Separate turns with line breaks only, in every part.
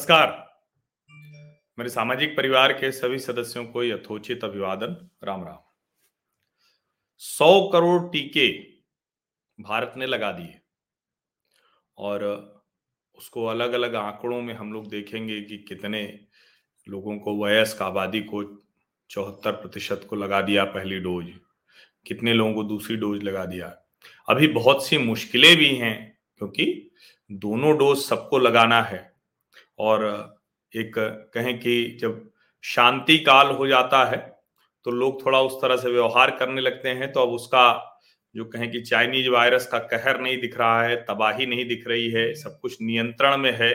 नमस्कार। मेरे सामाजिक परिवार के सभी सदस्यों को यथोचित अभिवादन। राम राम। सौ करोड़ टीके भारत ने लगा दिए। और उसको अलग अलग आंकड़ों में हम लोग देखेंगे कि कितने लोगों को वयस्क आबादी को चौहत्तर प्रतिशत को लगा दिया पहली डोज। कितने लोगों को दूसरी डोज लगा दिया। अभी बहुत सी मुश्किलें भी हैं, क्योंकि दोनों डोज सबको लगाना है। और एक कहें कि जब शांति काल हो जाता है तो लोग थोड़ा उस तरह से व्यवहार करने लगते हैं तो अब उसका जो कहें कि चाइनीज़ वायरस का कहर नहीं दिख रहा है, तबाही नहीं दिख रही है, सब कुछ नियंत्रण में है।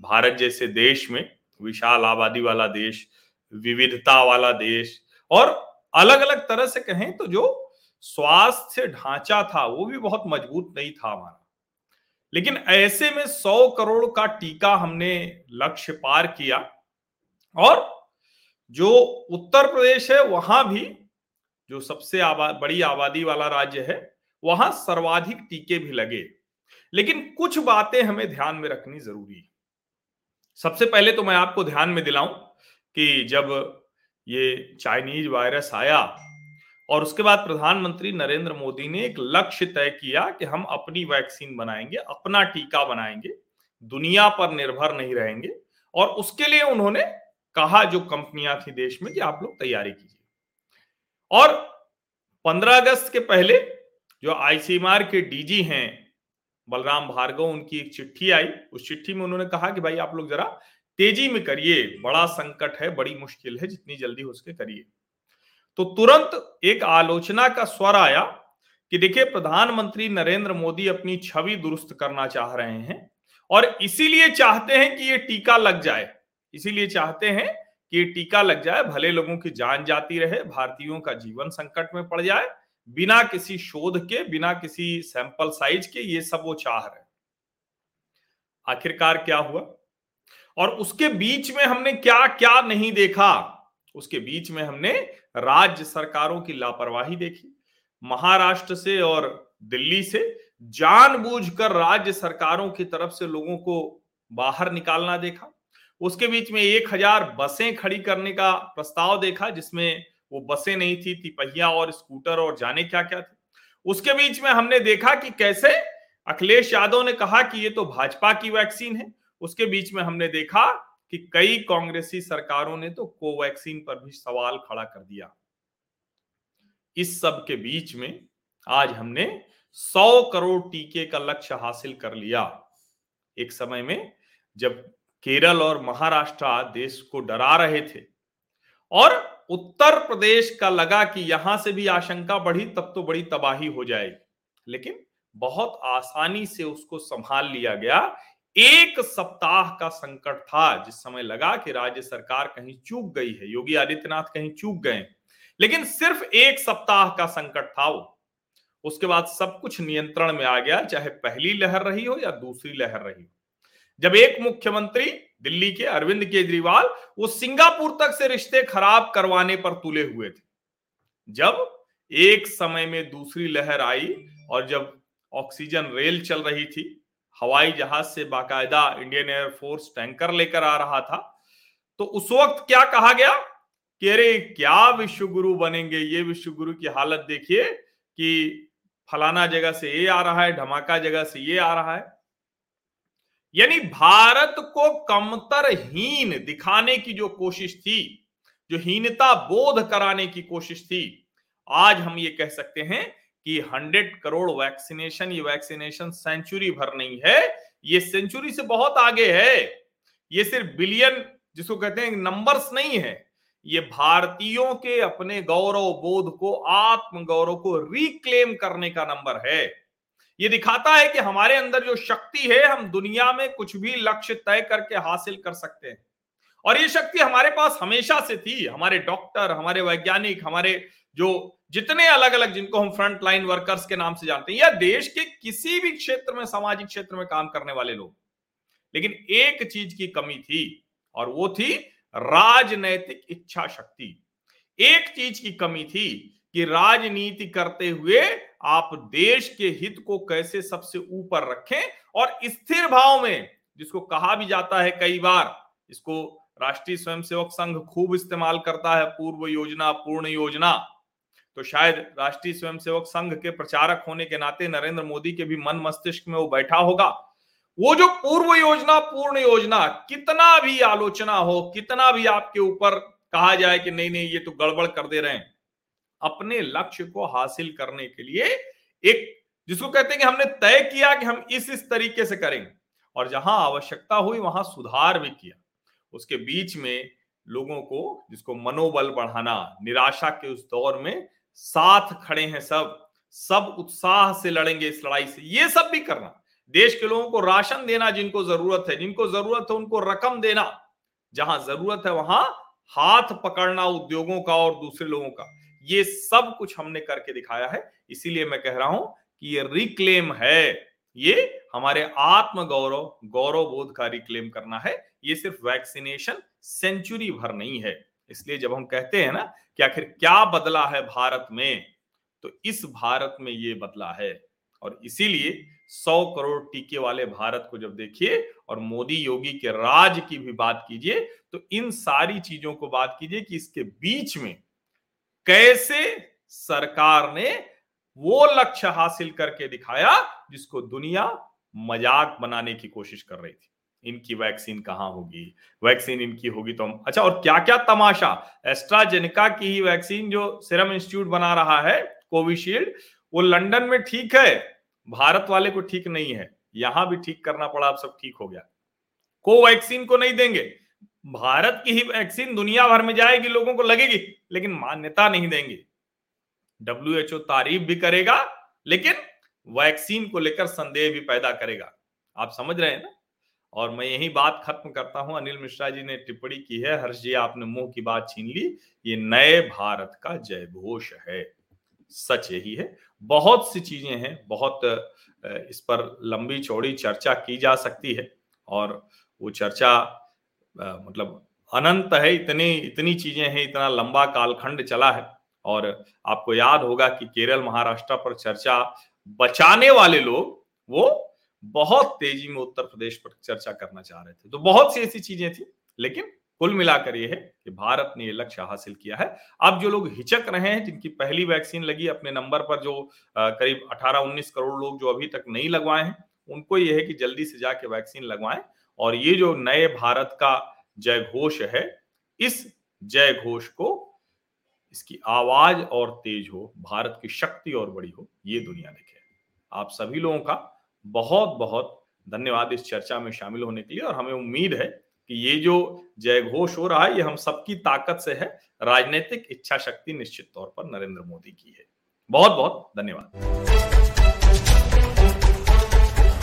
भारत जैसे देश में विशाल आबादी वाला देश, विविधता वाला देश और अलग अलग तरह से कहें तो जो स्वास्थ्य ढांचा था, वो भी बहुत मज़बूत नहीं था हमारा। लेकिन ऐसे में सौ करोड़ का टीका हमने लक्ष्य पार किया। और जो उत्तर प्रदेश है वहाँ भी जो सबसे आबा, बड़ी आबादी वाला राज्य है वहाँ सर्वाधिक टीके भी लगे। लेकिन कुछ बातें हमें ध्यान में रखनी ज़रूरी है। सबसे पहले तो मैं आपको ध्यान में दिलाऊं कि जब ये चाइनीज़ वायरस आया और उसके बाद प्रधानमंत्री नरेंद्र मोदी ने एक लक्ष्य तय किया कि हम अपनी वैक्सीन बनाएँगे, अपना टीका बनाएँगे, दुनिया पर निर्भर नहीं रहेंगे, और उसके लिए उन्होंने कहा जो कंपनियाँ थी देश में कि आप लोग तैयारी कीजिए। और 15 अगस्त के पहले जो आईसीएमआर के डीजी हैं, बलराम भार्गव, उनकी एक चिट्ठी आई। उस चिट्ठी में उन्होंने कहा कि भाई आप लोग जरा तेज़ी में करिए, बड़ा संकट है, बड़ी मुश्किल है, जितनी जल्दी हो सके करिए। तो तुरंत एक आलोचना का स्वर आया कि देखिए, प्रधानमंत्री नरेंद्र मोदी अपनी छवि दुरुस्त करना चाह रहे हैं और इसीलिए चाहते हैं कि ये टीका लग जाए। इसीलिए चाहते हैं कि ये टीका लग जाए, भले लोगों की जान जाती रहे, भारतीयों का जीवन संकट में पड़ जाए, बिना किसी शोध के, बिना किसी सैंपल साइज़ के ये सब वो चाह रहे आखिरकार क्या हुआ? और उसके बीच में हमने क्या क्या नहीं देखा? उसके बीच में हमने राज्य सरकारों की लापरवाही देखी, महाराष्ट्र से और दिल्ली से जानबूझकर राज्य सरकारों की तरफ़ से लोगों को बाहर निकालना देखा। उसके बीच में एक हज़ार बसें खड़ी करने का प्रस्ताव देखा, जिसमें वो बसें नहीं थी, तिपहिया और स्कूटर और जाने क्या क्या थे। उसके बीच में हमने देखा कि कैसे अखिलेश यादव ने कहा कि ये तो भाजपा की वैक्सीन है। उसके बीच में हमने देखा कि कई कांग्रेसी सरकारों ने तो कोवैक्सीन पर भी सवाल खड़ा कर दिया। इस सब के बीच में आज हमने 100 करोड़ टीके का लक्ष्य हासिल कर लिया। एक समय में जब केरल और महाराष्ट्र देश को डरा रहे थे और उत्तर प्रदेश का लगा कि यहाँ से भी आशंका बढ़ी तब तो बड़ी तबाही हो जाएगी, लेकिन बहुत आसानी से उसको संभाल लिया गया। एक सप्ताह का संकट था, जिस समय लगा कि राज्य सरकार कहीं चूक गई है, योगी आदित्यनाथ कहीं चूक गए लेकिन सिर्फ़ एक सप्ताह का संकट था वो। उसके बाद सब कुछ नियंत्रण में आ गया, चाहे पहली लहर रही हो या दूसरी लहर रही हो। जब एक मुख्यमंत्री दिल्ली के अरविंद केजरीवाल वो सिंगापुर तक से रिश्ते खराब करवाने पर तुले हुए थे, जब एक समय में दूसरी लहर आई और जब ऑक्सीजन रेल चल रही थी हवाई जहाज़ से बाकायदा इंडियन एयरफोर्स टैंकर लेकर आ रहा था। तो उस वक्त क्या कहा गया कि अरे, क्या विश्व गुरु बनेंगे? ये विश्व गुरु की हालत देखिए कि फलाना जगह से ये आ रहा है, धमाका जगह से ये आ रहा है। यानी भारत को कमतर हीन दिखाने की जो कोशिश थी, जो हीनता बोध कराने की कोशिश थी, आज हम ये कह सकते हैं कि हंड्रेड करोड़ वैक्सीनेशन, ये वैक्सीनेशन सेंचुरी भर नहीं है, ये सेंचुरी से बहुत आगे है। ये सिर्फ़ बिलियन, जिसको कहते हैं नंबर्स नहीं है। ये भारतीयों के अपने गौरव बोध को आत्म गौरव को रिक्लेम करने का नंबर है। ये दिखाता है कि हमारे अंदर जो शक्ति है, हम दुनिया में कुछ भी लक्ष्य तय करके हासिल कर सकते हैं। और ये शक्ति हमारे पास हमेशा से थी। हमारे डॉक्टर, हमारे वैज्ञानिक, हमारे जो जितने अलग अलग जिनको हम फ्रंट लाइन वर्कर्स के नाम से जानते हैं, या देश के किसी भी क्षेत्र में, सामाजिक क्षेत्र में काम करने वाले लोग। लेकिन एक चीज़ की कमी थी, और वो थी राजनैतिक इच्छा शक्ति एक चीज़ की कमी थी कि राजनीति करते हुए आप देश के हित को कैसे सबसे ऊपर रखें, और स्थिर भाव में, जिसको कहा भी जाता है कई बार, इसको राष्ट्रीय स्वयंसेवक संघ खूब इस्तेमाल करता है, पूर्व योजना, पूर्ण योजना। तो शायद राष्ट्रीय स्वयंसेवक संघ के प्रचारक होने के नाते नरेंद्र मोदी के भी मन मस्तिष्क में वो बैठा होगा। वो जो पूर्व योजना, पूर्ण योजना, कितना भी आलोचना हो, कितना भी आपके ऊपर कहा जाए कि नहीं नहीं, ये तो गड़बड़ कर दे रहे हैं। अपने लक्ष्य को हासिल करने के लिए एक, जिसको कहते हैं कि हमने तय किया कि हम इस इस तरीके से करेंगे। और जहाँ आवश्यकता हुई, वहाँ सुधार भी किया। उसके बीच में लोगों को, जिसको मनोबल बढ़ाना, निराशा के उस दौर में साथ खड़े हैं सब सब उत्साह से लड़ेंगे इस लड़ाई से। ये सब भी करना। देश के लोगों को राशन देना जिनको ज़रूरत है, जिनको ज़रूरत है उनको रकम देना। जहाँ ज़रूरत है वहाँ हाथ पकड़ना उद्योगों का और दूसरे लोगों का। ये सब कुछ हमने करके दिखाया है। इसीलिए मैं कह रहा हूँ कि ये रिक्लेम है। ये हमारे आत्म गौरव गौरव बोध का रिक्लेम करना है। ये सिर्फ़ वैक्सीनेशन सेंचुरी भर नहीं है। इसलिए जब हम कहते हैं ना कि आखिर क्या बदला है भारत में तो इस भारत में ये बदला है। और इसीलिए सौ करोड़ टीके वाले भारत को जब देखिए और मोदी योगी के राज की भी बात कीजिए तो इन सारी चीज़ों को बात कीजिए कि इसके बीच में कैसे सरकार ने वो लक्ष्य हासिल करके दिखाया जिसको दुनिया मज़ाक बनाने की कोशिश कर रही थी। इनकी वैक्सीन कहाँ होगी? वैक्सीन इनकी होगी तो अच्छा और क्या क्या तमाशा? एस्ट्राजेनिका की ही वैक्सीन जो सीरम इंस्टीट्यूट बना रहा है, कोविशील्ड, वो लंदन में ठीक है, भारत वाले को ठीक नहीं है, यहाँ भी ठीक करना पड़ा, अब सब ठीक हो गया। कोवैक्सीन को नहीं देंगे, भारत की ही वैक्सीन दुनिया भर में जाएगी, लोगों को लगेगी, लेकिन मान्यता नहीं देंगे। डब्ल्यू एच तारीफ़ भी करेगा, लेकिन वैक्सीन को लेकर संदेह भी पैदा करेगा। आप समझ रहे हैं ना? और मैं यही बात खत्म करता हूँ। अनिल मिश्रा जी ने टिप्पणी की है, हर्ष जी आपने मुँह की बात छीन ली, ये नए भारत का जय घोष है। सच यही है। बहुत सी चीज़ें हैं, बहुत इस पर लंबी चौड़ी चर्चा की जा सकती है और वो चर्चा मतलब अनंत है, इतनी इतनी चीज़ें हैं, इतना लंबा कालखंड चला है और आपको याद होगा कि केरल महाराष्ट्र पर चर्चा बचाने वाले लोग वो बहुत तेज़ी में उत्तर प्रदेश पर चर्चा करना चाह रहे थे। तो बहुत सी ऐसी चीज़ें थी, लेकिन कुल मिलाकर यह है कि भारत ने यह लक्ष्य हासिल किया है। अब जो लोग हिचक रहे हैं, जिनकी पहली वैक्सीन लगी, अपने नंबर पर जो करीब 18-19 करोड़ लोग जो अभी तक नहीं लगवाए हैं, उनको यह है कि जल्दी से जाके वैक्सीन लगवाएँ। और ये जो नए भारत का जय घोष है, इस जय घोष को इसकी आवाज़ और तेज हो, भारत की शक्ति और बड़ी हो, ये दुनिया देखे। आप सभी लोगों का बहुत बहुत धन्यवाद इस चर्चा में शामिल होने के लिए। और हमें उम्मीद है कि ये जो जय घोष हो रहा है, ये हम सबकी ताकत से है। राजनीतिक इच्छा शक्ति निश्चित तौर पर नरेंद्र मोदी की है। बहुत बहुत धन्यवाद।